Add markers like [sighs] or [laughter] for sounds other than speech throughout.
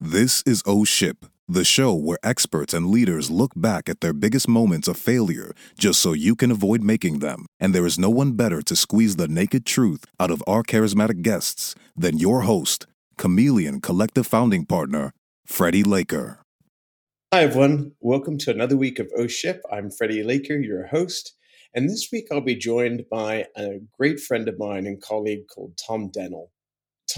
This is O Ship, the show where experts and leaders look back at their biggest moments of failure just so you can avoid making them. And there is no one better to squeeze the naked truth out of our charismatic guests than your host, Chameleon Collective founding partner, Freddie Laker. Hi, everyone. Welcome to another week of O Ship. I'm Freddie Laker, your host. And this week I'll be joined by a great friend of mine and colleague called Tom Dennell.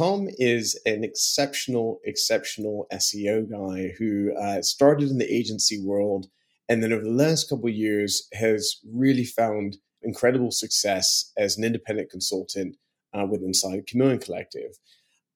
Tom is an exceptional, exceptional SEO guy who uh, started in the agency world and then over the last couple of years has really found incredible success as an independent consultant uh, with Inside Chameleon Collective.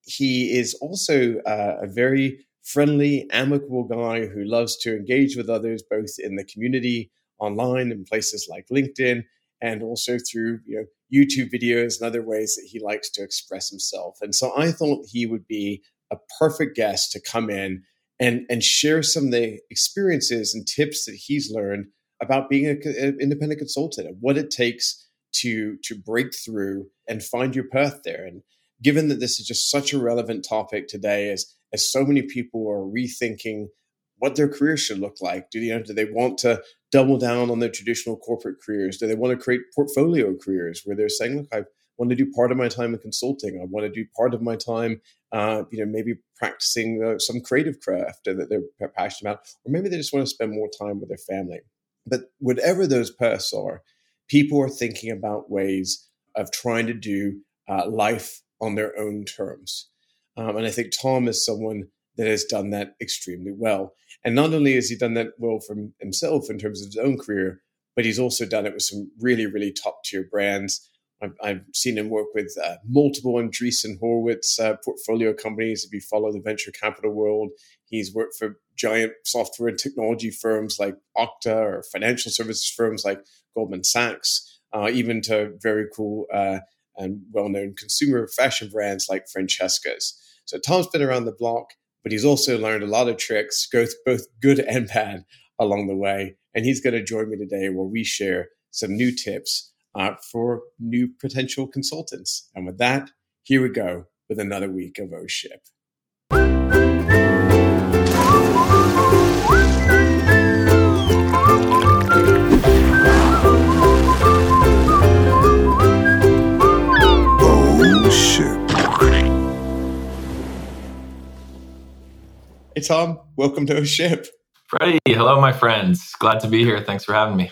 He is also uh, a very friendly, amicable guy who loves to engage with others, both in the community, online, in places like LinkedIn, and also through you know YouTube videos and other ways that he likes to express himself. And so I thought he would be a perfect guest to come in and, and share some of the experiences and tips that he's learned about being an independent consultant and what it takes to, to break through and find your path there. And given that this is just such a relevant topic today, as, as so many people are rethinking what their career should look like. Do, you know, do they want to double down on their traditional corporate careers? Do they want to create portfolio careers where they're saying, look, I want to do part of my time in consulting. I want to do part of my time, uh, you know, maybe practicing uh, some creative craft that they're passionate about, or maybe they just want to spend more time with their family. But whatever those paths are, people are thinking about ways of trying to do uh, life on their own terms. Um, and I think Tom is someone that has done that extremely well. And not only has he done that well for himself in terms of his own career, but he's also done it with some really, really top tier brands. I've, I've, seen him work with uh, multiple Andreessen Horowitz uh, portfolio companies. If you follow the venture capital world, he's worked for giant software and technology firms like Okta or financial services firms like Goldman Sachs, uh, even to very cool uh, and well known consumer fashion brands like Francesca's. So Tom's been around the block but he's also learned a lot of tricks, both good and bad, along the way. And he's going to join me today where we share some new tips uh, for new potential consultants. And with that, here we go with another week of O Ship. Hey, Tom, welcome to a ship. Freddie, hello, my friends. Glad to be here. Thanks for having me.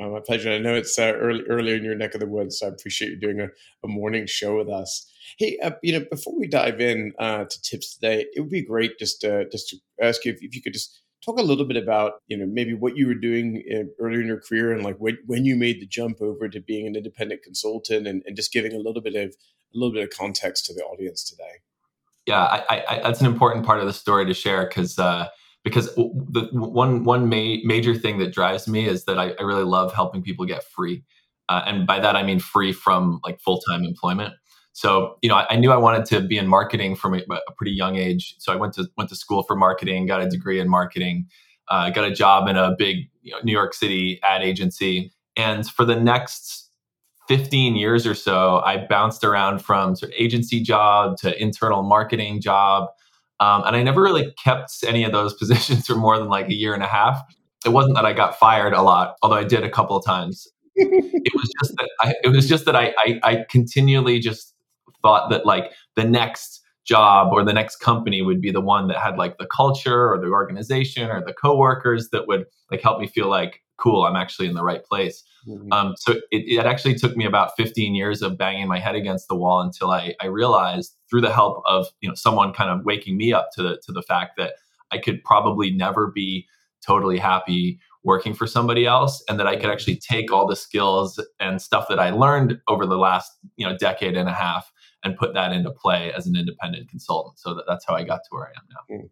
Uh, my pleasure. I know it's uh, early, earlier in your neck of the woods, so I appreciate you doing a, a morning show with us. Hey, uh, you know, before we dive in uh, to tips today, it would be great just to, just to ask you if, if you could just talk a little bit about you know maybe what you were doing uh, earlier in your career and like when, when you made the jump over to being an independent consultant and, and just giving a little bit of a little bit of context to the audience today yeah, I, I, that's an important part of the story to share because uh, because the one one ma- major thing that drives me is that I, I really love helping people get free, uh, and by that I mean free from like full time employment. So you know, I, I, knew I wanted to be in marketing from a, a, pretty young age. So I went to went to school for marketing, got a degree in marketing, uh, got a job in a big you know, New York City ad agency, and for the next 15 years or so, I bounced around from sort of agency job to internal marketing job. Um, and I never really kept any of those [laughs] positions for more than like a year and a half. It wasn't that I got fired a lot, although I did a couple of times. [laughs] it was just that I, it was just that I, I, I continually just thought that like the next job or the next company would be the one that had like the culture or the organization or the coworkers that would like help me feel like cool i'm actually in the right place. Mm-hmm. um, so it, it, actually took me about 15 years of banging my head against the wall until I, I realized through the help of you know someone kind of waking me up to the to the fact that i could probably never be totally happy working for somebody else and that i could actually take all the skills and stuff that i learned over the last you know decade and a half and put that into play as an independent consultant. So that, that's how i got to where i am now. Mm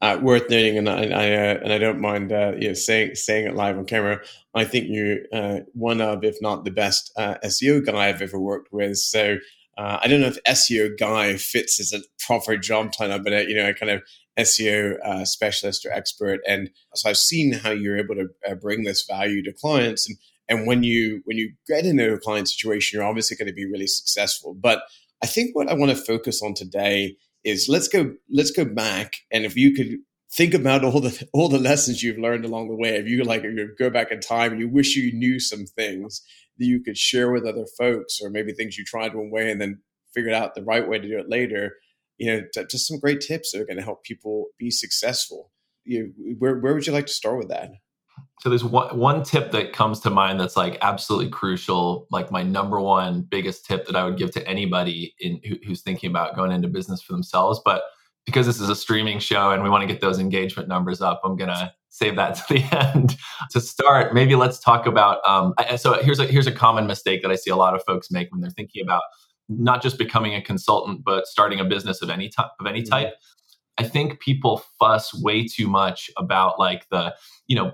uh, worth noting, and I, I uh, and I don't mind uh, you know, saying saying it live on camera. I think you're uh, one of, if not the best uh, SEO guy I've ever worked with. So uh, I don't know if SEO guy fits as a proper job title, but you know, a kind of SEO specialist or expert. And so I've seen how you're able to bring this value to clients, and and when you when you get into a client situation, you're obviously going to be really successful. But I think what I want to focus on today is let's go let's go back and if you could think about all the all the lessons you've learned along the way. If you like if you go back in time and you wish you knew some things that you could share with other folks, or maybe things you tried one way and then figured out the right way to do it later. You know, t- just some great tips that are going to help people be successful. You, where where would you like to start with that? So there's one one tip that comes to mind that's like absolutely crucial, like my number one biggest tip that I would give to anybody in who, who's thinking about going into business for themselves, but because this is a streaming show and we want to get those engagement numbers up, I'm gonna save that [laughs] to the end. to start, maybe let's talk about. Um, so here's a here's a common mistake that I see a lot of folks make when they're thinking about not just becoming a consultant, but starting a business of any type of any mm-hmm. type. Mm-hmm. I think people fuss way too much about like the you know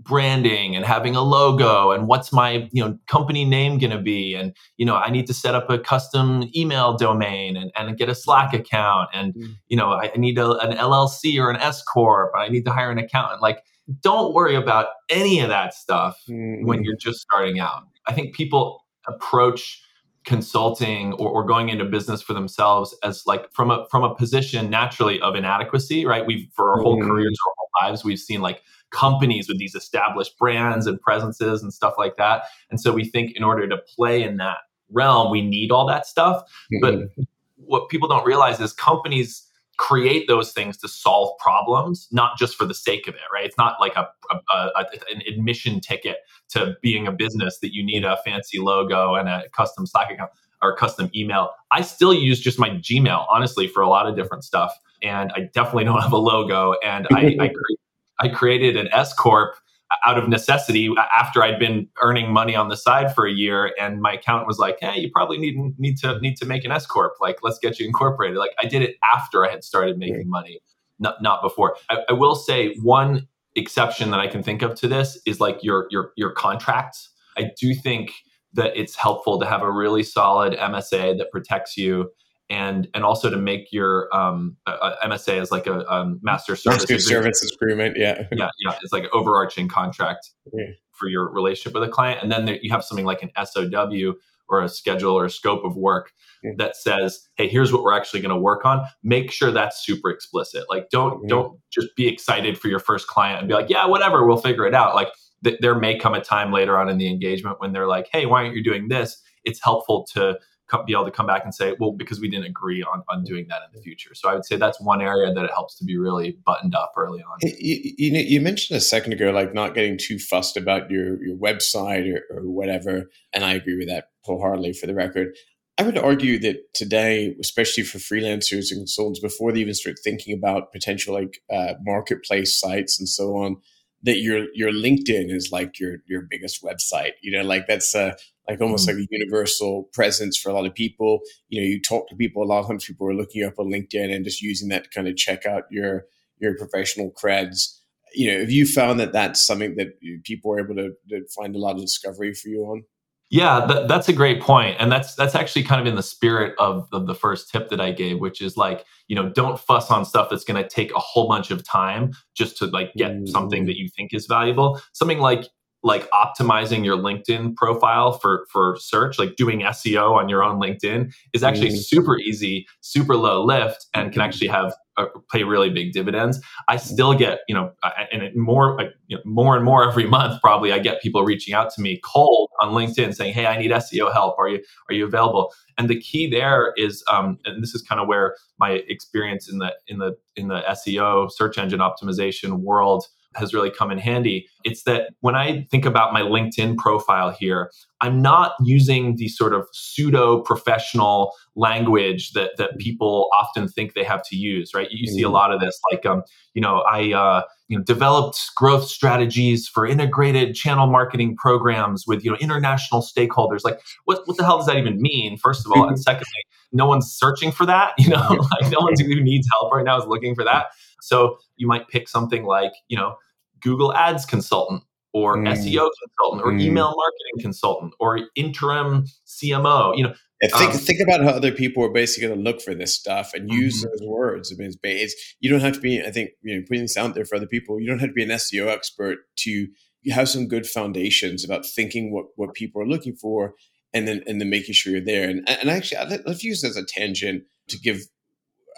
branding and having a logo and what's my you know company name going to be and you know i need to set up a custom email domain and, and get a slack account and mm. you know i need a, an llc or an s corp i need to hire an accountant like don't worry about any of that stuff mm. when you're just starting out i think people approach consulting or, or, going into business for themselves as like from a from a position naturally of inadequacy right we've for our whole mm. careers our whole lives we've seen like companies with these established brands and presences and stuff like that. And so we think in order to play in that realm, we need all that stuff. Mm-hmm. But what people don't realize is companies create those things to solve problems, not just for the sake of it, right? It's not like a, a, a, an admission ticket to being a business that you need a fancy logo and a custom Slack account or custom email. I still use just my Gmail, honestly, for a lot of different stuff. And I definitely don't have a logo. And I, I [laughs] create I created an S corp out of necessity after I'd been earning money on the side for a year and my accountant was like, "Hey, you probably need need to need to make an S corp. Like, let's get you incorporated." Like I did it after I had started making money, not not before. I, I will say one exception that I can think of to this is like your your your contracts. I do think that it's helpful to have a really solid MSA that protects you and and also to make your um, MSA as like a um, master service master services agreement. Yeah, yeah, yeah. It's like an overarching contract yeah. for your relationship with a client, and then there, you have something like an SOW or a schedule or a scope of work yeah. that says, "Hey, here's what we're actually going to work on." Make sure that's super explicit. Like, don't mm-hmm. don't just be excited for your first client and be like, "Yeah, whatever, we'll figure it out." Like, th- there may come a time later on in the engagement when they're like, "Hey, why aren't you doing this?" It's helpful to be able to come back and say, well, because we didn't agree on, on doing that in the future. So I would say that's one area that it helps to be really buttoned up early on. You, you, you mentioned a second ago, like not getting too fussed about your, your website or, or whatever. And I agree with that wholeheartedly for the record. I would argue that today, especially for freelancers and consultants, before they even start thinking about potential like uh, marketplace sites and so on, that your your LinkedIn is like your your biggest website. You know, like that's uh, like almost mm-hmm. like a universal presence for a lot of people. You know, you talk to people, a lot of times people are looking you up on LinkedIn and just using that to kind of check out your your professional creds. You know, have you found that that's something that people are able to, to find a lot of discovery for you on? Yeah, th- that's a great point, and that's that's actually kind of in the spirit of, of the first tip that I gave, which is like you know don't fuss on stuff that's going to take a whole bunch of time just to like get mm-hmm. something that you think is valuable. Something like like optimizing your LinkedIn profile for for search, like doing SEO on your own LinkedIn, is actually mm. super easy, super low lift, and can actually have uh, pay really big dividends. I still get you know, and it more you know, more and more every month. Probably I get people reaching out to me cold on LinkedIn saying, "Hey, I need SEO help. Are you are you available?" And the key there is, um, and this is kind of where my experience in the in the in the SEO search engine optimization world has really come in handy. It's that when I think about my LinkedIn profile here, I'm not using the sort of pseudo professional language that that people often think they have to use, right? You, see a mm-hmm. lot of this, like, um, you know, I uh, you know developed growth strategies for integrated channel marketing programs with you know international stakeholders. Like, what what the hell does that even mean? First of all, and secondly, no one's searching for that. [laughs] You know, like no one who needs help right now is looking for that. So you might pick something like, you know, Google Ads consultant or mm. SEO consultant or mm. email marketing consultant or interim CMO. You know, think um, think about how other people are basically going to look for this stuff and use mm-hmm. those words. I mean, it's, it's, you don't have to be. I think you know, putting this out there for other people. You don't have to be an SEO expert to have some good foundations about thinking what what people are looking for, and then and then making sure you're there. And and actually, I'd, let's use this as a tangent to give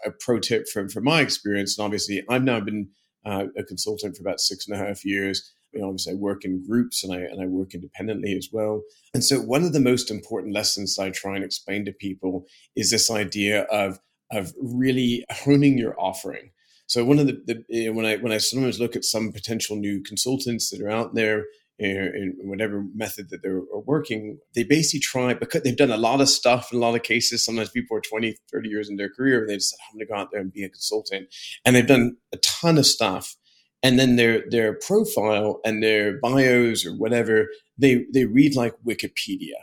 a pro tip from from my experience, and obviously I've now been uh, a consultant for about six and a half years. You know, obviously, I work in groups and I and I work independently as well. And so, one of the most important lessons I try and explain to people is this idea of of really honing your offering. So, one of the, the you know, when I when I sometimes look at some potential new consultants that are out there, in whatever method that they're working, they basically try because they've done a lot of stuff in a lot of cases. Sometimes people are 20, 30 years in their career, and they just I'm going to go out there and be a consultant. And they've done a ton of stuff. And then their their profile and their bios or whatever, they they read like Wikipedia.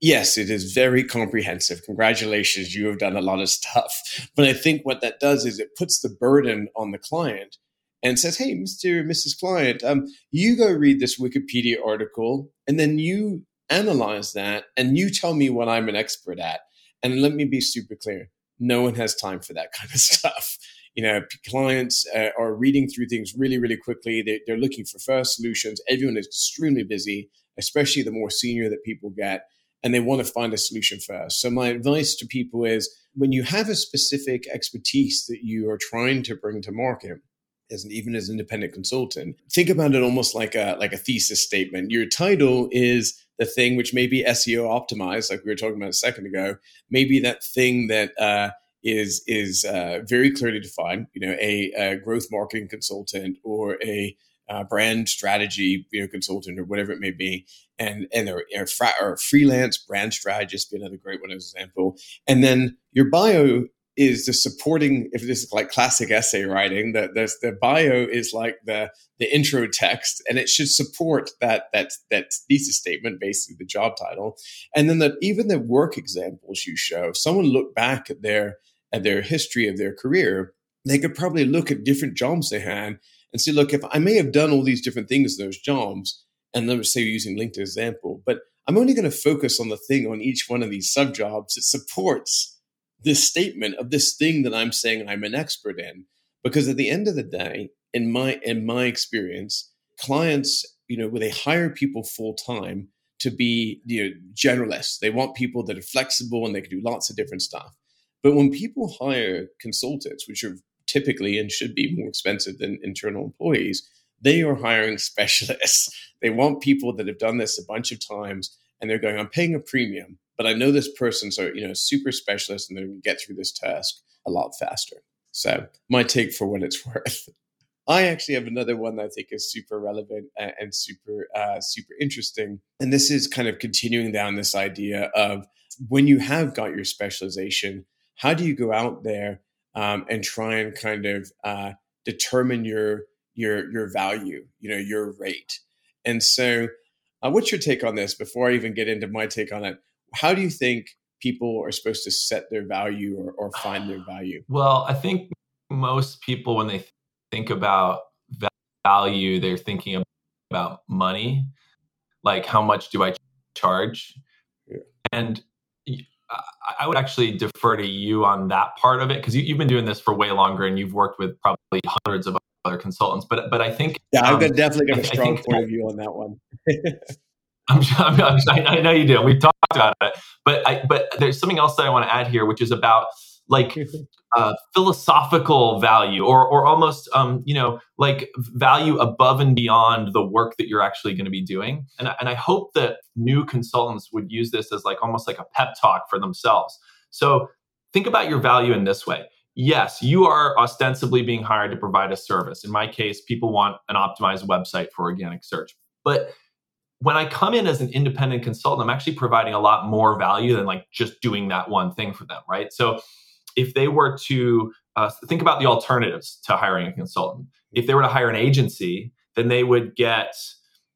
Yes, it is very comprehensive. Congratulations, you have done a lot of stuff. But I think what that does is it puts the burden on the client and says, Hey, Mr. and Mrs. Client, um, you go read this Wikipedia article and then you analyze that and you tell me what I'm an expert at. And let me be super clear no one has time for that [laughs] kind of stuff. You know, clients uh, are reading through things really, really quickly. They, they're looking for first solutions. Everyone is extremely busy, especially the more senior that people get, and they want to find a solution first. So, my advice to people is when you have a specific expertise that you are trying to bring to market, as an, even as an independent consultant, think about it almost like a like a thesis statement. Your title is the thing which may be SEO optimized, like we were talking about a second ago. Maybe that thing that uh, is is uh, very clearly defined. You know, a, a growth marketing consultant or a uh, brand strategy you know, consultant or whatever it may be, and and or, or, fra- or freelance brand strategist be another great one as an example. And then your bio is the supporting if this is like classic essay writing that the, the bio is like the the intro text and it should support that that that thesis statement basically the job title. And then that even the work examples you show if someone look back at their at their history of their career they could probably look at different jobs they had and say look if i may have done all these different things in those jobs and let's say using linkedin example but i'm only going to focus on the thing on each one of these sub jobs that supports this statement of this thing that I'm saying I'm an expert in. Because at the end of the day, in my in my experience, clients, you know, they hire people full time to be you know generalists, they want people that are flexible and they can do lots of different stuff. But when people hire consultants, which are typically and should be more expensive than internal employees, they are hiring [laughs] specialists. They want people that have done this a bunch of times and they're going, I'm paying a premium but I know this person's a you know super specialist and they're going to get through this task a lot faster. So my take for what it's [laughs] worth. I actually have another one that I think is super relevant and super uh, super interesting, and this is kind of continuing down this idea of when you have got your specialization, how do you go out there um, and try and kind of uh, determine your your your value, you know, your rate. And so, uh, what's your take on this? Before I even get into my take on it, how do you think people are supposed to set their value or, or find their value? [sighs] Well, I think most people, when they think about value, they're thinking about money. Like, how much do I charge? Yeah. And I would actually defer to you on that part of it because you, have been doing this for way longer and you've worked with probably hundreds of other consultants. But but I think yeah, I've um, definitely got a strong point of view on that one. [laughs] I'm, I'm, i know you do. We talked about it, but I, but there's something else that I want to add here, which is about like [laughs] uh, philosophical value, or or almost um, you know like value above and beyond the work that you're actually going to be doing. And and I hope that new consultants would use this as like almost like a pep talk for themselves. So think about your value in this way. Yes, you are ostensibly being hired to provide a service. In my case, people want an optimized website for organic search. But when I come in as an independent consultant, I'm actually providing a lot more value than like just doing that one thing for them, right? So if they were to uh, think about the alternatives to hiring a consultant, if they were to hire an agency, then they would get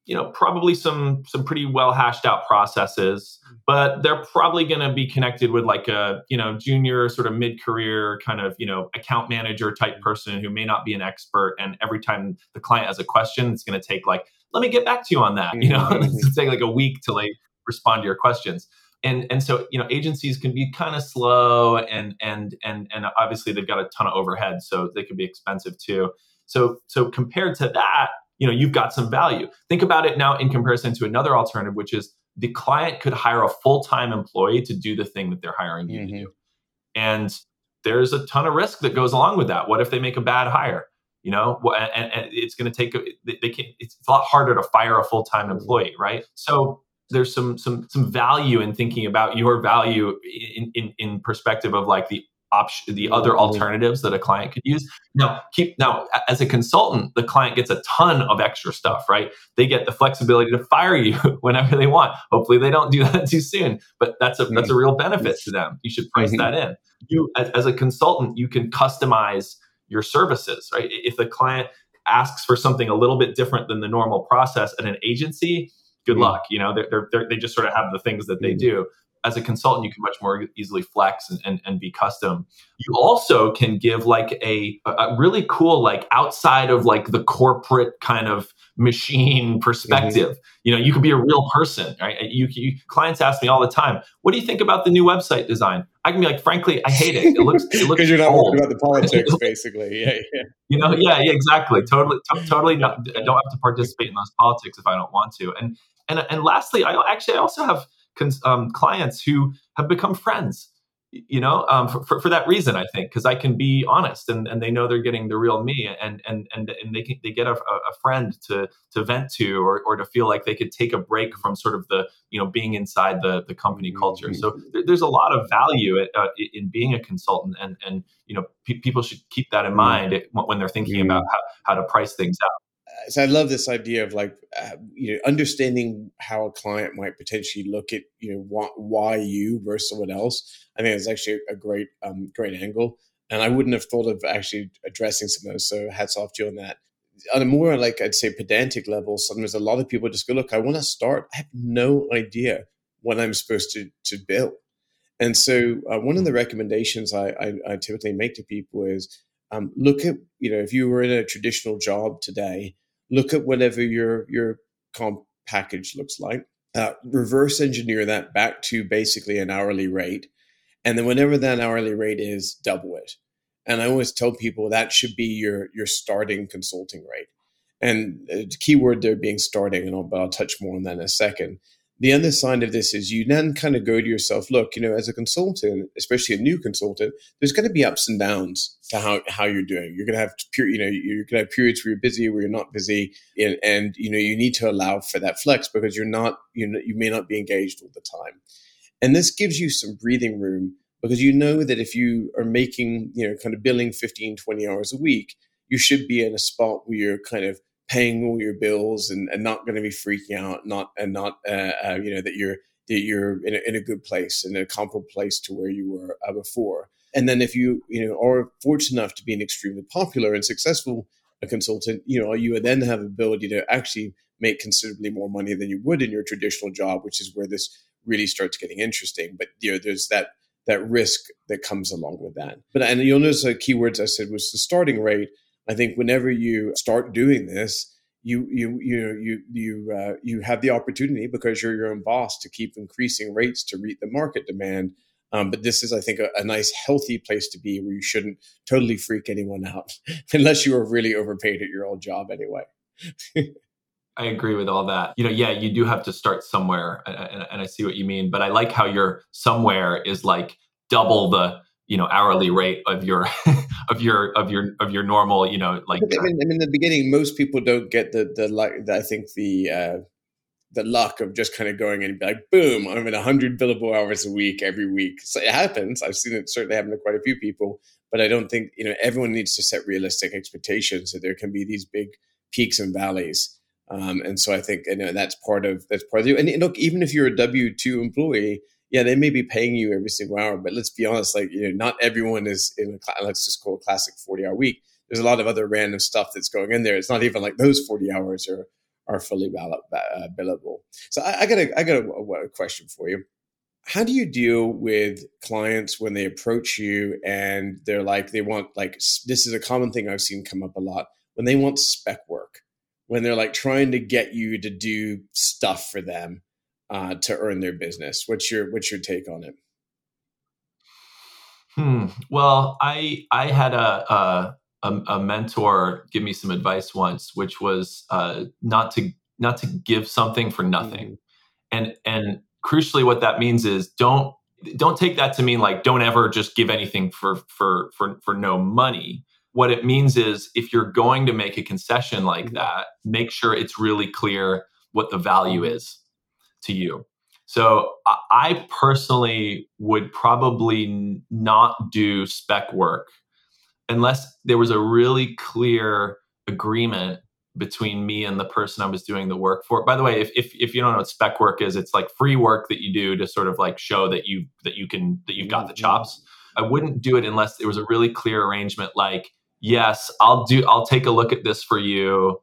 you know probably some some pretty well hashed out processes but they're probably going to be connected with like a you know junior sort of mid career kind of you know account manager type person who may not be an expert and every time the client has a question it's going to take like let me get back to you on that. You know, [laughs] mm-hmm. it's take like a week to like respond to your questions. And and so you know agencies can be kind of slow and and and and obviously they've got a ton of overhead, so they can be expensive too. So so compared to that, you know, you've got some value. Think about it now in comparison to another alternative, which is the client could hire a full-time employee to do the thing that they're hiring you mm-hmm. to do. And there's a ton of risk that goes along with that. What if they make a bad hire? You know, and, and it's going to take. They can. It's a lot harder to fire a full time employee, right? So there's some some some value in thinking about your value in in, in perspective of like the option the other alternatives that a client could use. Now keep now as a consultant the client gets a ton of extra stuff right? They get the flexibility to fire you [laughs] whenever they want. Hopefully they don't do that [laughs] too soon but that's a that's a real benefit to them. You should price mm-hmm. that in. You as, as a consultant you can customize your services right? If the client asks for something a little bit different than the normal process at an agency good mm-hmm. luck you know? They're, they're, they just sort of have the things that they mm-hmm. do as a consultant, you can much more easily flex and, and, and be custom. You also can give like a, a, really cool, like outside of like the corporate kind of machine perspective. Mm-hmm. You know, you could be a real person, right? You, you, clients ask me all the time, "What do you think about the new website design?" I can be like, "Frankly, I hate it. It looks it [laughs] looks because you're not talking about the [laughs] politics, basically." Yeah, yeah. You know, yeah, yeah, exactly. Totally, to- totally. Not, I don't have to participate in those politics if I don't want to. And and and lastly, I actually I also have cons- um, clients who have become friends you know um, for, for, for, that reason i think because i can be honest and, and they know they're getting the real me and and and, and they can, they get a, a friend to to vent to or, or to feel like they could take a break from sort of the you know being inside the the company mm-hmm. culture so there, there's a lot of value at, uh, in being a consultant and and you know pe- people should keep that in mm-hmm. mind when they're thinking about how, how to price things out so I love this idea of like uh, you know understanding how a client might potentially look at you know why, why you versus someone else. I think it's actually a great um, great angle, and I wouldn't have thought of actually addressing some of those. So hats off to you on that. On a more like I'd say pedantic level, sometimes a lot of people just go, "Look, I want to start. I have no idea what I'm supposed to to build." And so uh, one of the recommendations I, I, I typically make to people is um, look at you know if you were in a traditional job today look at whatever your your comp package looks like, uh, reverse engineer that back to basically an hourly rate, and then whenever that hourly rate is, double it. And I always tell people that should be your your starting consulting rate. And the key word there being starting, and I'll, but I'll touch more on that in a second the other side of this is you then kind of go to yourself, look, you know, as a consultant, especially a new consultant, there's going to be ups and downs to how, how you're doing. You're going to have, you know, you're going to have periods where you're busy, where you're not busy. And, and, you know, you need to allow for that flex because you're not, you know, you may not be engaged all the time. And this gives you some breathing room because you know that if you are making, you know, kind of billing 15, 20 hours a week, you should be in a spot where you're kind of paying all your bills and, and not going to be freaking out, not and not uh, uh, you know that you're that you're in a, in a good place, in a comfortable place to where you were uh, before. And then if you you know are fortunate enough to be an extremely popular and successful a consultant, you know you would then have ability to actually make considerably more money than you would in your traditional job, which is where this really starts getting interesting. But you know there's that that risk that comes along with that. But and you'll notice the keywords I said was the starting rate I think whenever you start doing this, you you you you you uh, you have the opportunity because you're your own boss to keep increasing rates to meet the market demand. Um, but this is, I think, a, a, nice, healthy place to be where you shouldn't totally freak anyone out [laughs] unless you are really overpaid at your old job anyway. [laughs] I agree with all that. You know, yeah, you do have to start somewhere, and, and I see what you mean. But I like how your somewhere is like double the you know hourly rate of your [laughs] of your of your of your normal you know like I mean, in the beginning most people don't get the the like I think the uh the luck of just kind of going in and be like boom I'm at 100 billable hours a week every week. So it happens. I've seen it certainly happen to quite a few people but I don't think you know everyone needs to set realistic expectations that there can be these big peaks and valleys. Um, and so I think you know that's part of that's part of you and look even if you're a W two employee yeah, they may be paying you every single hour, but let's be honest, like, you know, not everyone is in a, let's just call a classic 40 hour week. There's a lot of other random stuff that's going in there. It's not even like those 40 hours are, are fully uh, billable. So I, I got a, I got a, a question for you. How do you deal with clients when they approach you and they're like, they want like, this is a common thing I've seen come up a lot when they want spec work, when they're like trying to get you to do stuff for them uh, to earn their business. What's your what's your take on it? Hmm. Well, I I had a, a a, mentor give me some advice once, which was uh, not to not to give something for nothing, mm-hmm. and and crucially, what that means is don't don't take that to mean like don't ever just give anything for for for for no money what it means is if you're going to make a concession like mm-hmm. that make sure it's really clear what the value mm-hmm. is to you so i personally would probably not do spec work unless there was a really clear agreement between me and the person I was doing the work for. By the way, if, if, if you don't know what spec work is, it's like free work that you do to sort of like show that you that you can that you've got the mm-hmm. chops. I wouldn't do it unless there was a really clear arrangement like, yes, I'll do I'll take a look at this for you,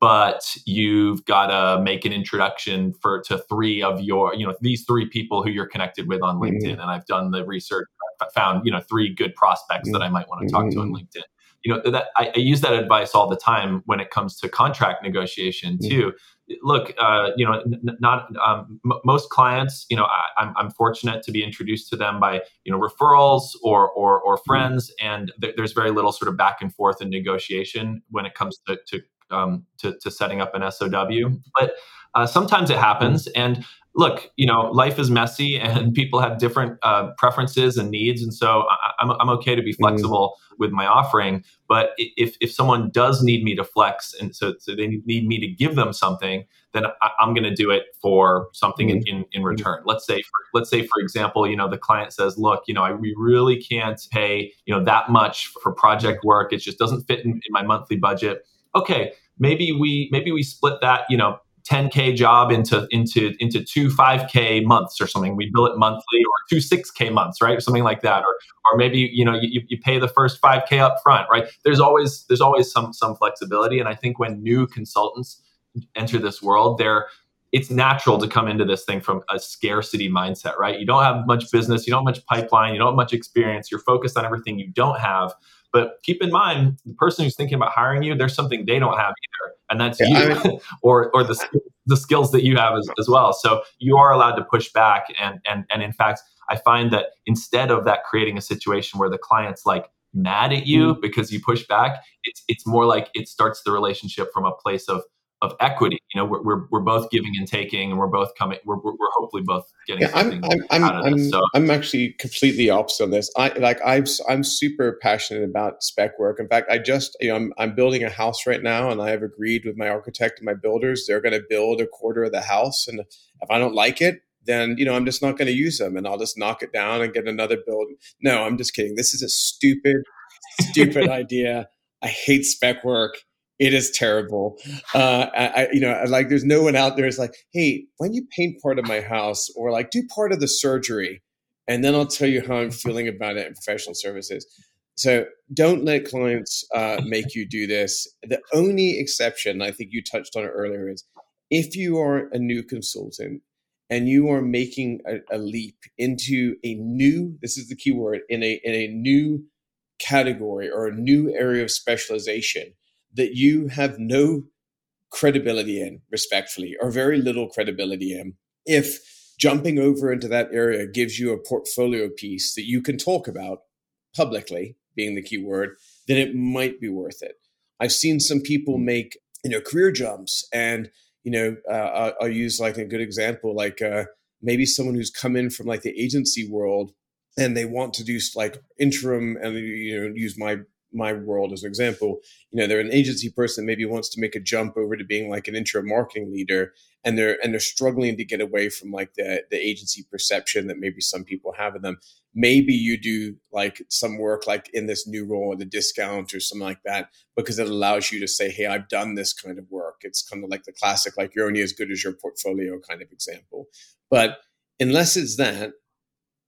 but you've got to make an introduction for to three of your, you know, these three people who you're connected with on LinkedIn mm-hmm. and I've done the research found, you know, three good prospects mm-hmm. that I might want to talk to on mm-hmm. LinkedIn you know that I, I, use that advice all the time when it comes to contract negotiation mm. too look uh, you know n- not um, m- most clients you know I, am I'm, I'm fortunate to be introduced to them by you know referrals or or, or friends mm. and th- there's very little sort of back and forth in negotiation when it comes to to um, to, to setting up an SOW but uh, sometimes it happens and look, you know, life is messy [laughs] and people have different uh, preferences and needs. And so I, am I'm, I'm okay to be mm. flexible mm. with my offering. But if, if someone does need me to flex and so, so they need me to give them something, then I, am going to do it for something mm. in, in, in, return. Let's say, for, let's say, for example, you know, the client says, look, you know, I, we really can't pay, you know, that much for project work. It just doesn't fit in, in my monthly budget. Okay. Maybe we, maybe we split that, you know, 10k job into into into two 5k months or something. We bill it monthly or two 6k months right? Something like that. Or or maybe you know you, you pay the first 5k up front right? There's always there's always some some flexibility. And i think when new consultants enter this world they're it's natural to come into this thing from a scarcity mindset right? You don't have much business you don't have much pipeline you don't have much experience. You're focused on everything you don't have but keep in mind, the person who's thinking about hiring you, there's something they don't have either, and that's yeah, you, I mean, [laughs] or or the the skills that you have as, as well. So you are allowed to push back, and and and in fact, I find that instead of that creating a situation where the client's like mad at you mm-hmm. because you push back, it's it's more like it starts the relationship from a place of of equity. You know, we're, we're, we're both giving and taking, and we're both coming. We're, we're, we're hopefully both getting yeah, something I'm, I'm, out of I'm, this. So I'm actually completely opposite on this. I like I'm I'm super passionate about spec work. In fact, I just you know I'm I'm building a house right now, and I have agreed with my architect and my builders. They're going to build a quarter of the house, and if I don't like it, then you know I'm just not going to use them, and I'll just knock it down and get another build. No, I'm just kidding. This is a stupid, stupid [laughs] idea. I hate spec work it is terrible. Uh, I, you know, like there's no one out there is like, hey, when you paint part of my house or like do part of the surgery, and then I'll tell you how I'm feeling about it in professional services. So don't let clients uh, make you do this. The only exception, I think you touched on it earlier, is if you are a new consultant and you are making a, a leap into a new, this is the key word, in a in a new category or a new area of specialization that you have no credibility in, respectfully, or very little credibility in. If jumping over into that area gives you a portfolio piece that you can talk about publicly, being the key word, then it might be worth it. I've seen some people make, you know, career jumps and, you know, uh, I'll use like a good example, like uh, maybe someone who's come in from like the agency world and they want to do like interim and you know use my my world as an example, you know, they're an agency person maybe wants to make a jump over to being like an interim marketing leader and they're and they're struggling to get away from like the the agency perception that maybe some people have of them. Maybe you do like some work like in this new role at a discount or something like that because it allows you to say, Hey, I've done this kind of work. It's kind of like the classic, like you're only as good as your portfolio kind of example. But unless it's that,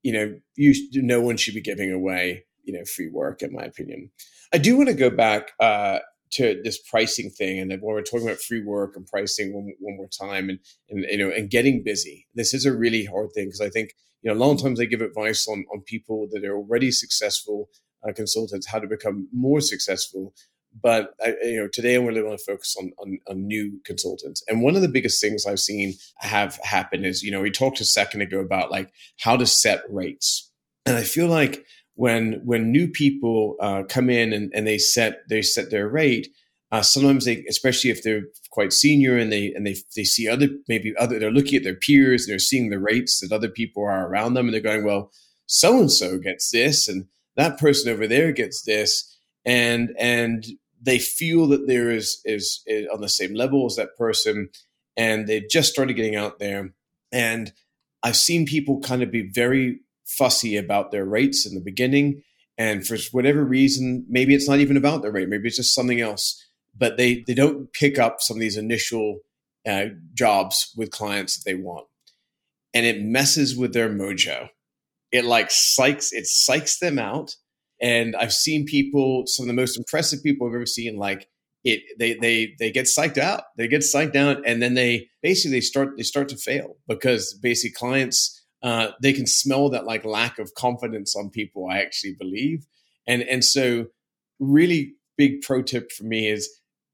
you know, you no one should be giving away you know free work in my opinion. I do want to go back uh, to this pricing thing and when we're talking about free work and pricing one, one more time and, and you know and getting busy. This is a really hard thing because i think you know a lot of times they give advice on on people that are already successful uh, consultants how to become more successful. But I, you know today i'm really want to focus on, on, on new consultants. And one of the biggest things i've seen have happen is you know we talked a second ago about like how to set rates. And i feel like when when new people uh, come in and, and they set they set their rate, Uh, sometimes they, especially if they're quite senior and they and they they see other maybe other they're looking at their peers and they're seeing the rates that other people are around them and they're going, well, so and so gets this and that person over there gets this and and they feel that there is, is is on the same level as that person and they've just started getting out there. And I've seen people kind of be very fussy about their rates in the beginning and for whatever reason maybe it's not even about their rate maybe it's just something else but they they don't pick up some of these initial uh, jobs with clients that they want, and it messes with their mojo. It like psychs it psychs them out. And I've seen people, some of the most impressive people I've ever seen, like it they they they get psyched out. They get psyched out, and then they basically start they start to fail because basically clients uh, they can smell that like lack of confidence on people. I actually believe, and and so really big pro tip for me is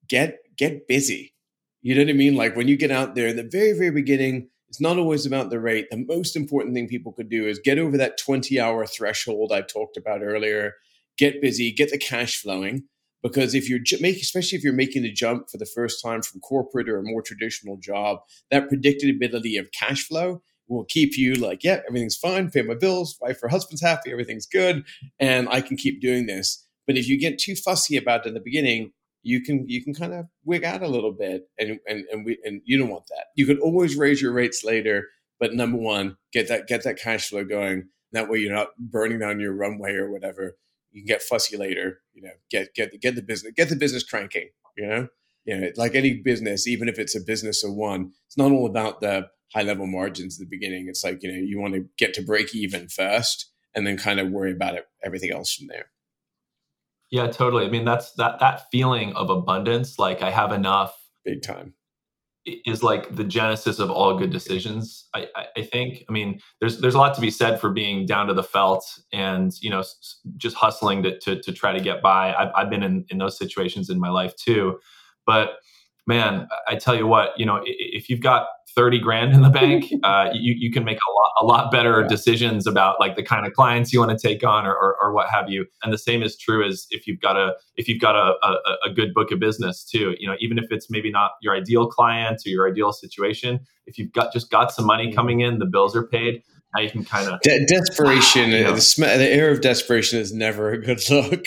get get busy. You know what I mean? Like when you get out there in the very, very beginning, it's not always about the rate. The most important thing people could do is get over that 20 hour threshold I talked about earlier. Get busy, get the cash flowing. Because if you're making, especially if you're making the jump for the first time from corporate or a more traditional job, that predictability of cash flow will keep you like, yeah, everything's fine, pay my bills, wife or husband's happy, everything's good, and I can keep doing this. But if you get too fussy about it in the beginning, you can you can kind of wig out a little bit and and and we and you don't want that. You can always raise your rates later, but number one, get that get that cash flow going. That way you're not burning down your runway or whatever. You can get fussy later, you know, get get get the business get the business cranking, you know? You know, like any business, even if it's a business of one, it's not all about the high level margins at the beginning. It's like, you know, you want to get to break even first and then kind of worry about it, everything else from there. Yeah, totally. I mean, that's that that feeling of abundance, like I have enough, big time, is like the genesis of all good decisions. I, I, I think. I mean, there's there's a lot to be said for being down to the felt and you know just hustling to to, to try to get by. I've, I've been in in those situations in my life too, but man, I tell you what, you know, if you've got 30 grand in the bank, [laughs] uh, you, you can make a lot, a lot better yeah. decisions about like the kind of clients you want to take on or, or, or, what have you. And the same is true as if you've got a, if you've got a, a, a, good book of business too, you know, even if it's maybe not your ideal client or your ideal situation, if you've got just got some money coming in, the bills are paid. Now you can kind of De- desperation. You know, the, sm- the air of desperation is never a good look.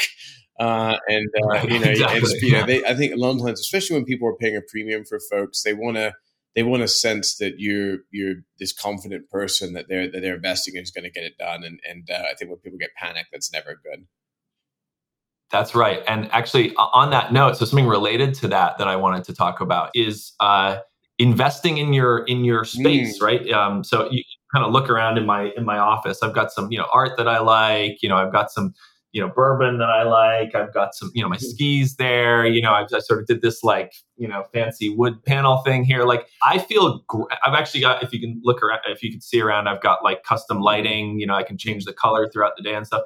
Uh, and uh, you know, [laughs] exactly. and, you know, they, I think a lot of times, especially when people are paying a premium for folks, they want to they want to sense that you're you're this confident person that they're that they're investing in is going to get it done. And and uh, I think when people get panicked, that's never good. That's right. And actually, on that note, so something related to that that I wanted to talk about is uh, investing in your in your space, mm. right? Um, so you kind of look around in my in my office. I've got some you know art that I like. You know, I've got some you know bourbon that I like. I've got some you know my mm-hmm. skis there. You know I've, I sort of did this like you know fancy wood panel thing here. Like I feel gr- I've actually got if you can look around if you can see around I've got like custom lighting. You know I can change the color throughout the day and stuff.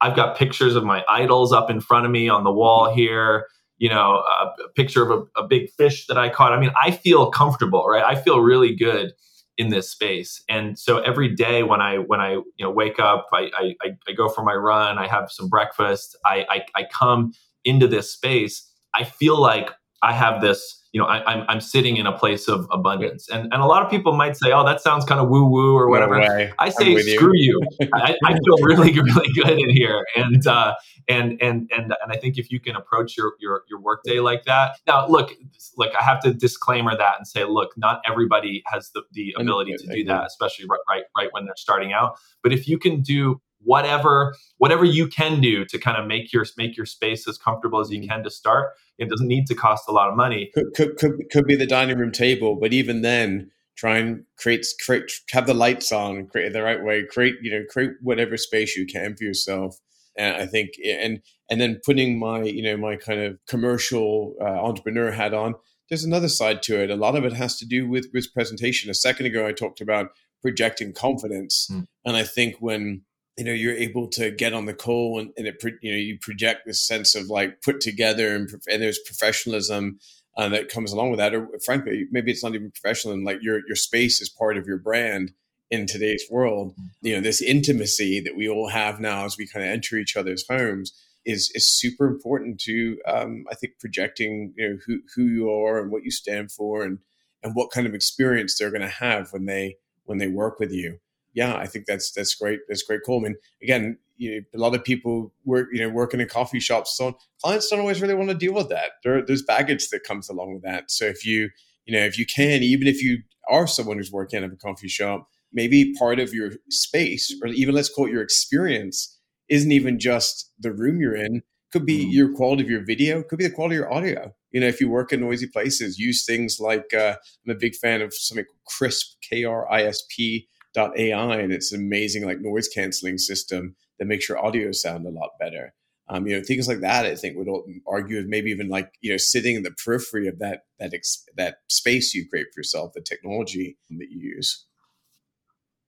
I've got pictures of my idols up in front of me on the wall here. You know a picture of a, a big fish that I caught. I mean I feel comfortable, right? I feel really good in this space. And so every day when I when I you know wake up, I I, I go for my run, I have some breakfast, I, I I come into this space, I feel like I have this you know, I, am I'm, I'm sitting in a place of abundance. And and a lot of people might say, oh, that sounds kind of woo woo or whatever. No I say, screw you. you. [laughs] I, I, feel really [laughs] really good in here. And uh, and and and and I think if you can approach your your your workday like that. Now, look, like I have to disclaimer that and say, look, not everybody has the the ability to do that, especially right right right when they're starting out. But if you can do whatever whatever you can do to kind of make your make your space as comfortable as you mm-hmm. can to start it doesn't need to cost a lot of money. Could, could, could, could be the dining room table but even then try and create create have the lights on create it the right way create you know create whatever space you can for yourself. And i think and and then putting my you know my kind of commercial uh, entrepreneur hat on there's another side to it. A lot of it has to do with with presentation. A second ago i talked about projecting confidence. Mm. and i think when you know you're able to get on the call and, and it you know you project this sense of like put together and, and there's professionalism uh, that comes along with that or frankly maybe it's not even professional and like your your space is part of your brand in today's world mm-hmm. you know this intimacy that we all have now as we kind of enter each other's homes is is super important to um, I think projecting you know who who you are and what you stand for and and what kind of experience they're going to have when they when they work with you. Yeah, I think that's that's great. That's great. Cool. I mean, again, you know, a lot of people work you know working in coffee shops. So clients don't always really want to deal with that. There, there's baggage that comes along with that. So if you you know if you can, even if you are someone who's working at a coffee shop, maybe part of your space or even let's call it your experience isn't even just the room you're in could be mm. your quality of your video could be the quality of your audio you know if you work in noisy places use things like uh, i'm a big fan of something called krisp k-r-i-s-p dot ai and it's amazing like noise canceling system that makes your audio sound a lot better um, you know things like that i think would argue with maybe even like you know sitting in the periphery of that that ex- that space you create for yourself the technology that you use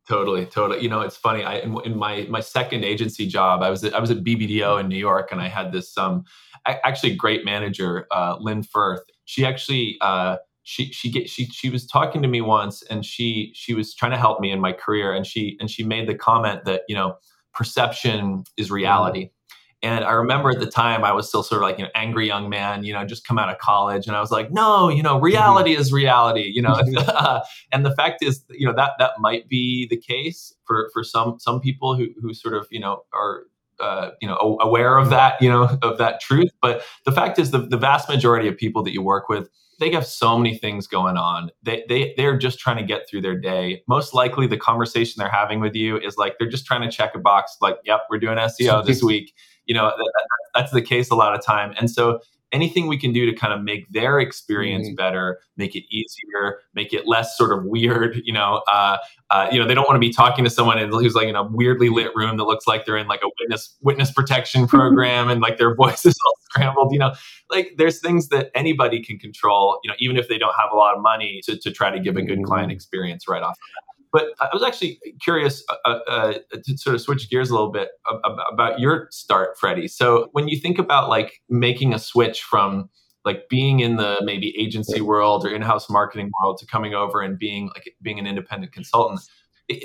Totally, totally. You know, it's funny. I in my my second agency job, I was at, I was at BBDO in New York, and I had this um actually great manager, uh, Lynn Firth. She actually uh, she she get she she was talking to me once, and she she was trying to help me in my career, and she and she made the comment that you know perception is reality. And I remember at the time I was still sort of like an you know, angry young man, you know, just come out of college, and I was like, no, you know, mm-hmm. reality is reality, you know. Mm-hmm. [laughs] and the fact is, you know, that that might be the case for for some some people who who sort of you know are uh, you know aware of that you know of that truth. But the fact is, the the vast majority of people that you work with they have so many things going on. They they they're just trying to get through their day. Most likely, the conversation they're having with you is like they're just trying to check a box. Like, yep, we're doing SEO this [laughs] week you know that, that's the case a lot of time and so anything we can do to kind of make their experience mm-hmm. better, make it easier, make it less sort of weird. You know, uh, uh, you know, they don't want to be talking to someone who's like in a weirdly lit room that looks like they're in like a witness witness protection [laughs] program and like their [laughs] voice is all scrambled. You know, like there's things that anybody can control. You know, even if they don't have a lot of money to to try to give a good client mm-hmm. experience right off. But I was actually curious uh, uh, uh, to sort of switch gears a little bit about your start, Freddie. So when you think about like making a switch from like being in the maybe agency world or in-house marketing world to coming over and being like being an independent consultant,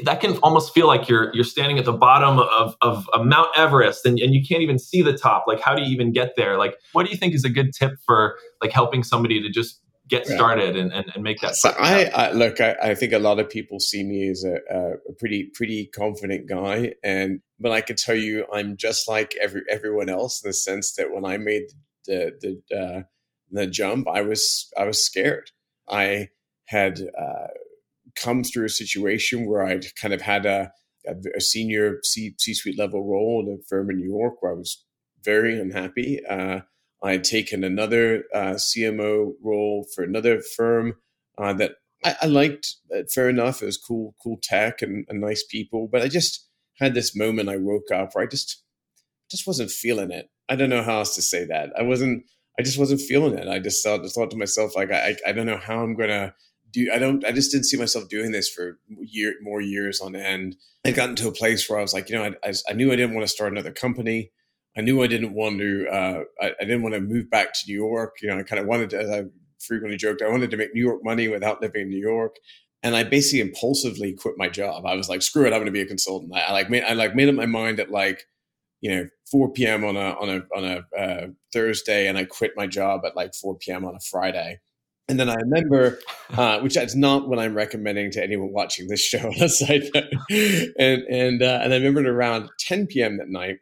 that can almost feel like you're you're standing at the bottom of, of, of Mount Everest and, and you can't even see the top. Like, how do you even get there? Like, what do you think is a good tip for like helping somebody to just get started and, and, and, make that. So I, I, look, I, I, think a lot of people see me as a, a, pretty pretty confident guy, and but I can tell you, I'm just like every everyone else in the sense that when I made the the uh, the jump, I was I was scared. I had uh, come through a situation where I'd kind of had a a, senior C C suite level role in a firm in New York where I was very unhappy. Uh, I had taken another uh, CMO role for another firm uh, that I, I, liked. Uh, fair enough, it was cool, cool tech and, and, nice people. But I just had this moment. I woke up where I just just wasn't feeling it. I don't know how else to say that. I wasn't. I just wasn't feeling it. I just thought, just thought to myself, like, I, I don't know how I'm gonna do. I don't. I just didn't see myself doing this for year more years on end. I got into a place where I was like, you know, I, I, I knew I didn't want to start another company. I knew I didn't want to. Uh, I, I, didn't want to move back to New York. You know, I kind of wanted to, as I frequently joked, I wanted to make New York money without living in New York. And I basically impulsively quit my job. I was like, screw it, I'm going to be a consultant. I, I, like made I like made up my mind at like, you know, 4 p.m. on a on a on a uh, Thursday, and I quit my job at like 4 p.m. on a Friday. And then I remember, [laughs] uh, which is not what I'm recommending to anyone watching this show on a side note. And and uh, and I remember around 10 p.m. that night,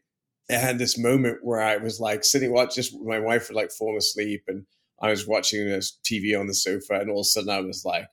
I had this moment where I was like sitting watch just my wife would like fallen asleep and I was watching this TV on the sofa and all of a sudden I was like,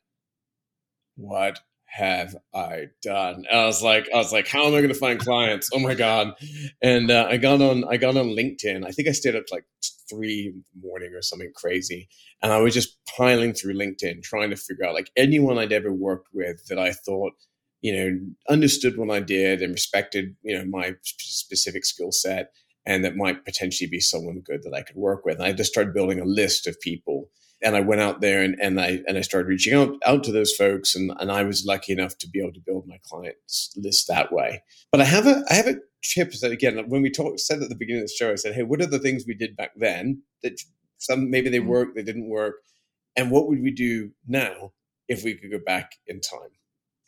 what have I done? And I was like, I was like, how am I going to find clients? Oh my god! And uh, I got on, I got on LinkedIn. I think I stayed up like three in the morning or something crazy, and I was just piling through LinkedIn trying to figure out like anyone I'd ever worked with that I thought you know, understood what I did and respected, you know, my specific skill set and that might potentially be someone good that I could work with. And I just started building a list of people. And I went out there and, and I and I started reaching out out to those folks and, and I was lucky enough to be able to build my clients list that way. But I have a I have a chip that again when we talked said at the beginning of the show, I said, Hey, what are the things we did back then that some maybe they mm-hmm. worked, they didn't work, and what would we do now if we could go back in time?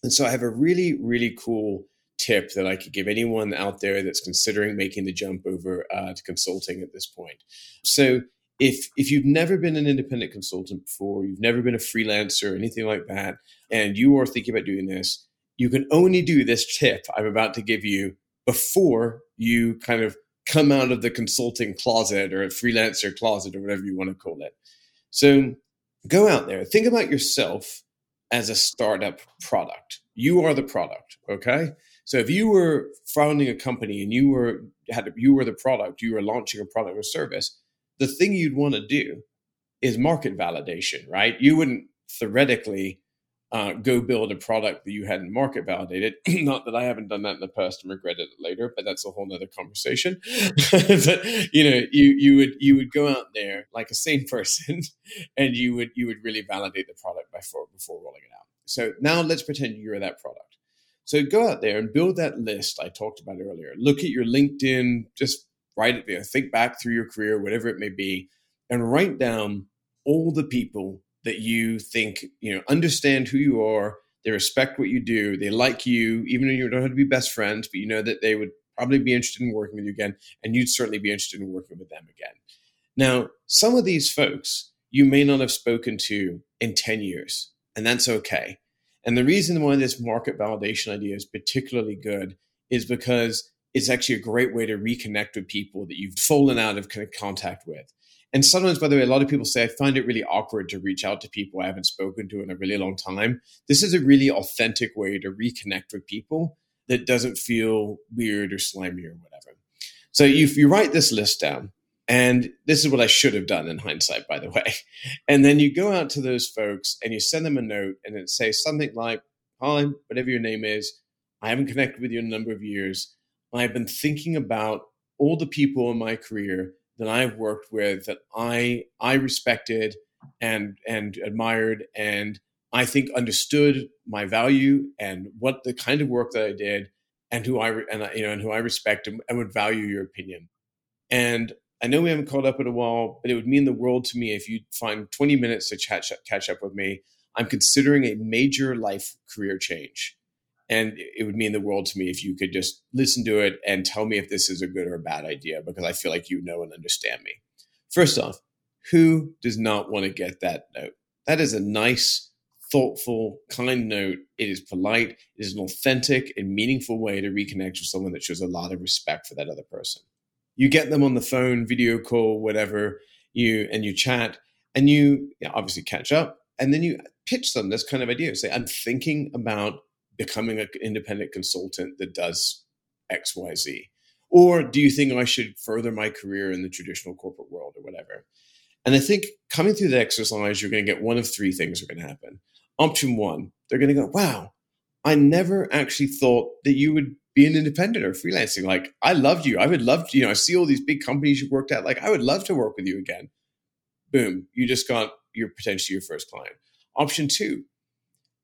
And so I have a really, really cool tip that I could give anyone out there that's considering making the jump over uh, to consulting at this point. So if if you've never been an independent consultant before, you've never been a freelancer, anything like that, and you are thinking about doing this, you can only do this tip I'm about to give you before you kind of come out of the consulting closet or a freelancer closet or whatever you want to call it. So go out there, think about yourself as a startup product. You are the product, okay? So if you were founding a company and you were had you were the product, you were launching a product or service, the thing you'd want to do is market validation, right? You wouldn't theoretically uh, go build a product that you hadn't market validated. [clears throat] Not that I haven't done that in the past and regretted it later, but that's a whole nother conversation. [laughs] but you know, you you would you would go out there like a sane [laughs] person, and you would you would really validate the product before before rolling it out. So now let's pretend you're that product. So go out there and build that list I talked about earlier. Look at your LinkedIn, just write it there. Think back through your career, whatever it may be, and write down all the people that you think you know understand who you are they respect what you do they like you even though you don't have to be best friends but you know that they would probably be interested in working with you again and you'd certainly be interested in working with them again. Now some of these folks you may not have spoken to in 10 years and that's okay. And the reason why this market validation idea is particularly good is because it's actually a great way to reconnect with people that you've fallen out of contact with and sometimes, by the way, a lot of people say, I find it really awkward to reach out to people I haven't spoken to in a really long time. This is a really authentic way to reconnect with people that doesn't feel weird or slimy or whatever. So if you write this list down, and this is what I should have done in hindsight, by the way. [laughs] And then you go out to those folks and you send them a note and it says something like, Hi, whatever your name is, I haven't connected with you in a number of years. I've been thinking about all the people in my career that I've worked with that I I respected and and admired and I think understood my value and what the kind of work that I did and who I and you know and who I respect and, and would value your opinion. And I know we haven't caught up in a while, but it would mean the world to me if you find 20 minutes to up, catch up with me. I'm considering a major life career change. And it would mean the world to me if you could just listen to it and tell me if this is a good or a bad idea, because I feel like you know and understand me. First off, who does not want to get that note? That is a nice, thoughtful, kind note. It is polite. It is an authentic and meaningful way to reconnect with someone that shows a lot of respect for that other person. You get them on the phone, video call, whatever, you and you chat, and you obviously catch up, and then you pitch them this kind of idea. Say, I'm thinking about becoming an independent consultant that does X, Y, Z? Or do you think I should further my career in the traditional corporate world or whatever? And I think coming through the exercise, you're going to get one of three things are going to happen. Option one, they're going to go, wow, I never actually thought that you would be an independent or freelancing. Like, I loved you. I would love to, you know, I see all these big companies you worked at. Like, I would love to work with you again. Boom, you just got your potentially your first client. Option two,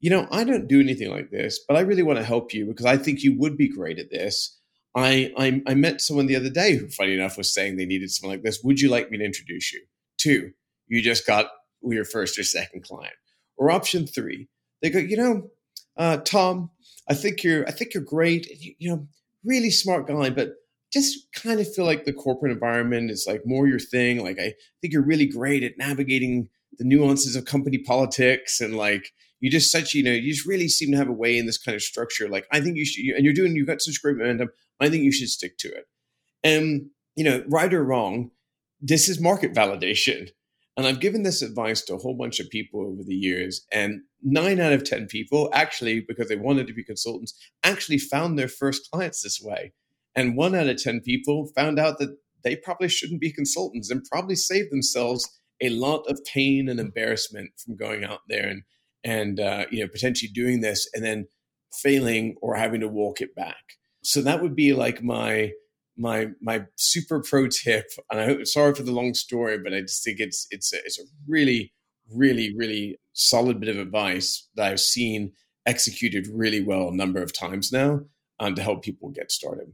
you know, I don't do anything like this, but I really want to help you because I think you would be great at this. I, I, I met someone the other day who, funny enough, was saying they needed someone like this. Would you like me to introduce you? Two, you just got your first or second client. Or option three, they go, you know, uh, Tom, I think you're, I think you're great. You, you know, really smart guy, but just kind of feel like the corporate environment is like more your thing. Like I think you're really great at navigating the nuances of company politics and like you just such you know you just really seem to have a way in this kind of structure like i think you should and you're doing you've got such great momentum i think you should stick to it. And you know right or wrong this is market validation. And i've given this advice to a whole bunch of people over the years and nine out of ten people actually because they wanted to be consultants actually found their first clients this way. And one out of ten people found out that they probably shouldn't be consultants and probably saved themselves a lot of pain and embarrassment from going out there and and uh, you know potentially doing this and then failing or having to walk it back. So that would be like my my my super pro tip. [laughs] And I hope sorry for the long story, but I just think it's it's a, it's a really really really solid bit of advice that I've seen executed really well a number of times now um, to help people get started.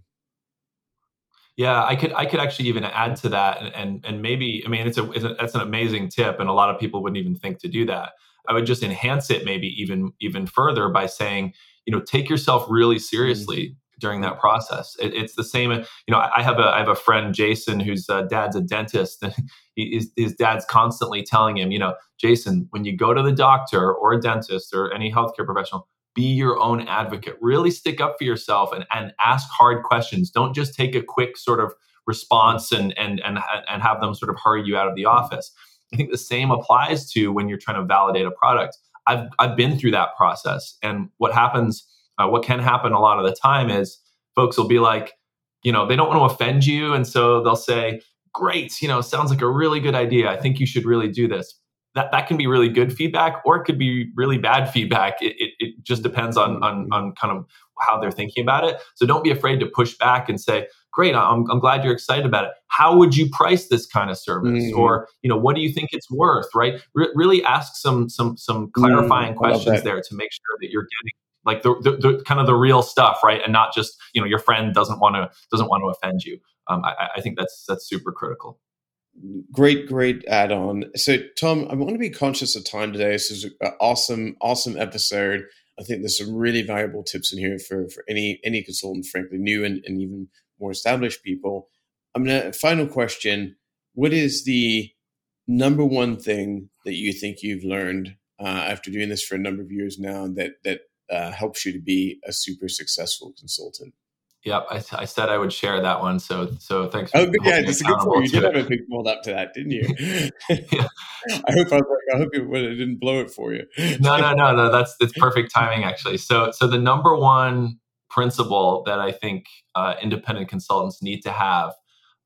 Yeah, I could I could actually even add to that, and and, and maybe I mean it's a, it's a that's an amazing tip, and a lot of people wouldn't even think to do that. I would just enhance it maybe even even further by saying, you know, take yourself really mm. seriously during that process. It, it's the same. Uh, you know, I have a I have a friend Jason whose uh, dad's a dentist, and [laughs] he, his, his dad's constantly telling him, you know, Jason, when you go to the doctor or a dentist or any healthcare professional, be your own advocate. Really stick up for yourself and and ask hard questions. Don't just take a quick sort of response and and and and have them sort of hurry you out of the mm. office. I think the same applies to when you're trying to validate a product. I've I've been through that process, and what happens uh, what can happen a lot of the time is folks will be like, you know, they don't want to offend you. And so they'll say, great, you know, sounds like a really good idea. I think you should really do this. That, that can be really good feedback or it could be really bad feedback. It, it, it just depends on, on, on kind of how they're thinking about it. So don't be afraid to push back and say, great, I'm, I'm glad you're excited about it. How would you price this kind of service? Mm-hmm. Or, you know, what do you think it's worth, right? really ask some, some, some clarifying mm-hmm. questions there to make sure that you're getting like the, the, the, kind of the real stuff right and not just you know your friend doesn't want to doesn't want to offend you um, I, I think that's that's super critical great great add-on so tom i want to be conscious of time today this is an awesome awesome episode i think there's some really valuable tips in here for for any any consultant frankly new and, and even more established people i'm gonna final question what is the number one thing that you think you've learned uh, after doing this for a number of years now that that uh, helps you to be a super successful consultant. Yep, I, I, said I would share that one. So, so thanks. oh, yeah, that's a good point. You did have a big build up to that, didn't you? [laughs] yeah. [laughs] I hope I, was, I hope it, it didn't blow it for you. no, no, no, no. [laughs] That's it's perfect timing, actually. So, so the number one principle that I think uh, independent consultants need to have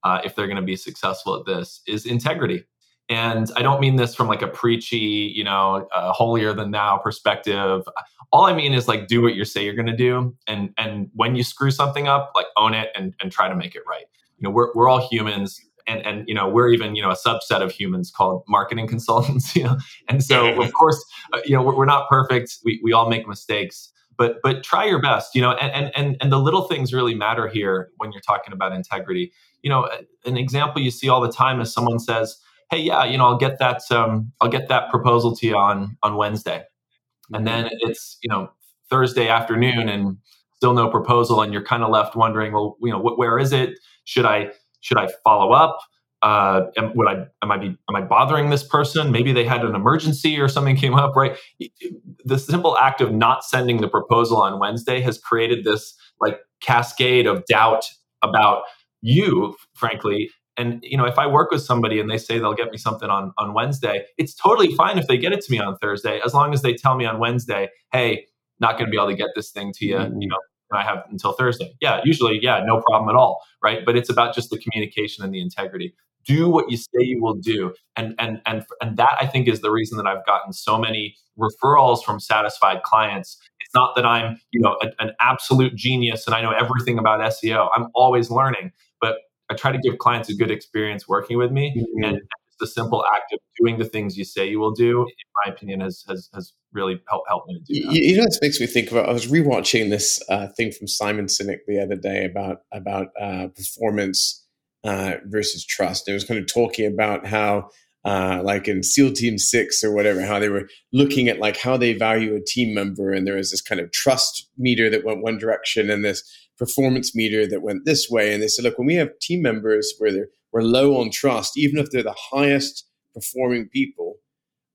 uh, if they're going to be successful at this is integrity. And I don't mean this from like a preachy, you know, uh, holier than thou perspective. All I mean is like do what you say you're going to do, and and when you screw something up, like own it and and try to make it right. You know, we're we're all humans, and and you know we're even you know a subset of humans called marketing consultants. [laughs] You know, and so of course, uh, you know we're, we're not perfect. We we all make mistakes but but try your best you know and and and the little things really matter here when you're talking about integrity you know an example you see all the time is someone says hey, yeah, you know, I'll get that um, I'll get that proposal to you on on Wednesday, and then mm-hmm. it's you know Thursday afternoon and still no proposal, and you're kind of left wondering, well, you know, wh- where is it? Should I should I follow up? Uh, am, would I am I be am I bothering this person? Maybe they had an emergency or something came up, right? The simple act of not sending the proposal on Wednesday has created this like cascade of doubt about you, frankly, and you know if i work with somebody and they say they'll get me something on on wednesday it's totally fine if they get it to me on thursday as long as they tell me on wednesday hey not going to be able to get this thing to you mm-hmm. you know i have until thursday. Yeah usually yeah no problem at all right? But it's about just the communication and the integrity. Do what you say you will do. And and and and that i think is the reason that i've gotten so many referrals from satisfied clients. It's not that i'm you know a, an absolute genius and i know everything about seo i'm always learning but I try to give clients a good experience working with me, mm-hmm. and the simple act of doing the things you say you will do, in my opinion, has has, has really helped helped me to do that. You, know, this makes me think about. I was rewatching this uh, thing from Simon Sinek the other day about about uh, performance uh, versus trust. It was kind of talking about how. Uh, like in SEAL Team Six or whatever, how they were looking at like how they value a team member, and there was this kind of trust meter that went one direction, and this performance meter that went this way. And they said, look, when we have team members where they're we're low on trust, even if they're the highest performing people,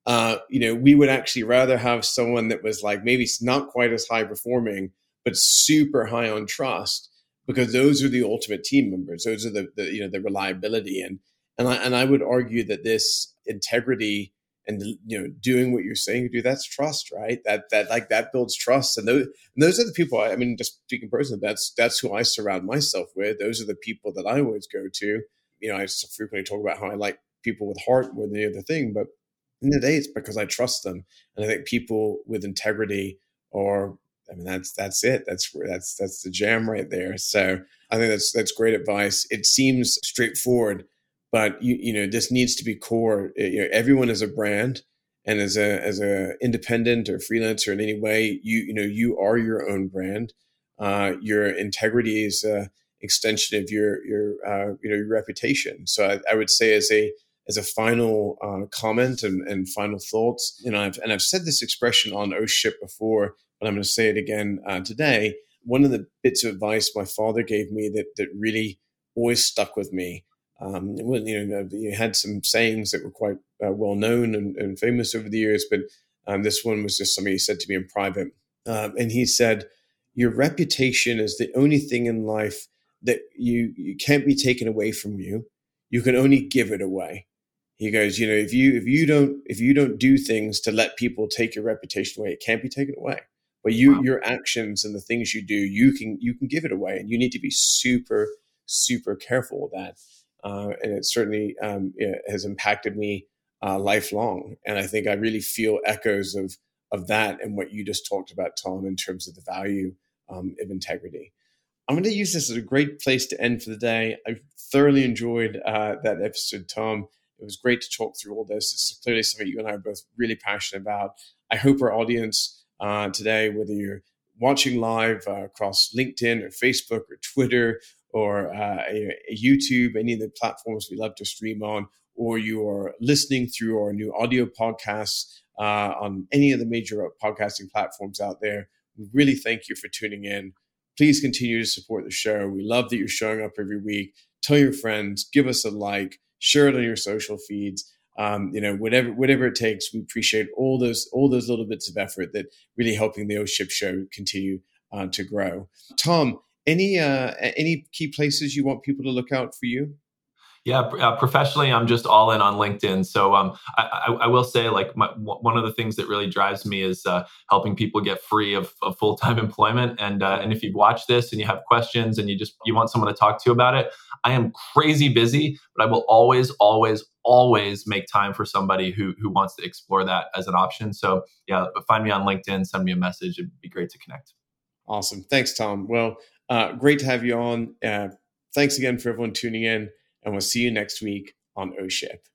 uh, you know, we would actually rather have someone that was like maybe not quite as high performing, but super high on trust, because those are the ultimate team members. Those are the, the you know the reliability and and I and I would argue that this integrity and you know doing what you're saying you do that's trust right? That that like that builds trust. And those and those are the people I, I mean just speaking personally that's that's who I surround myself with. Those are the people that I always go to you know I frequently talk about how I like people with heart more than the other thing but in the day it's because I trust them and I think people with integrity are I mean that's that's it that's that's that's the jam right there so I think that's that's great advice it seems straightforward but you you know this needs to be core. You know, everyone is a brand, and as a as a independent or freelancer in any way, you you know you are your own brand. Uh, your integrity is a extension of your your uh, you know your reputation. So I, I, would say as a as a final uh, comment and, and final thoughts, you know, I've, and I've said this expression on OSHIP before, but I'm going to say it again uh, today. one of the bits of advice my father gave me that that really always stuck with me. Um, well, you know, you had some sayings that were quite uh, well known and, and, famous over the years, but um, this one was just something he said to me in private. Um, and he said, "Your reputation is the only thing in life that you you can't be taken away from you. You can only give it away." He goes, "You know, if you if you don't if you don't do things to let people take your reputation away, it can't be taken away." But you, wow. your actions and the things you do, you can you can give it away, and you need to be super super careful with that. Uh, and it certainly um, has impacted me uh, lifelong. And I think I really feel echoes of of that and what you just talked about, Tom, in terms of the value um, of integrity. I'm going to use this as a great place to end for the day. I thoroughly enjoyed uh, that episode, Tom. It was great to talk through all this. It's clearly something you and I are both really passionate about. I hope our audience uh, today, whether you're watching live uh, across LinkedIn or Facebook or Twitter or uh, YouTube, any of the platforms we love to stream on, or you are listening through our new audio podcasts uh, on any of the major podcasting platforms out there, we really thank you for tuning in. Please continue to support the show. We love that you're showing up every week. Tell your friends, give us a like, share it on your social feeds um, you know, whatever whatever it takes. We appreciate all those all those little bits of effort that really helping the O Ship Show continue uh, to grow. Tom, any uh, any key places you want people to look out for you? Yeah, uh, professionally, I'm just all in on LinkedIn. So um, I, I, I, will say, like, my, one of the things that really drives me is uh, helping people get free of, of full time [laughs] employment. And uh, and if you've watched this and you have questions and you just you want someone to talk to about it, I am crazy busy, but I will always, always, always make time for somebody who who wants to explore that as an option. So yeah, find me on LinkedIn, send me a message. It'd be great to connect. Awesome, thanks, Tom. Well, uh, great to have you on. Uh, thanks again for everyone tuning in and we'll see you next week on O Ship.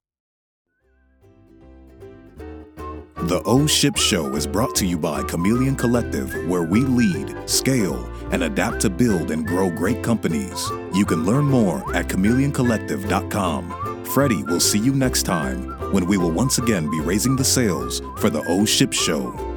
The O Ship Show is brought to you by Chameleon Collective, where we lead, scale, and adapt to build and grow great companies. You can learn more at chameleoncollective.com. Freddie will see you next time when we will once again be raising the sails for the O Ship Show.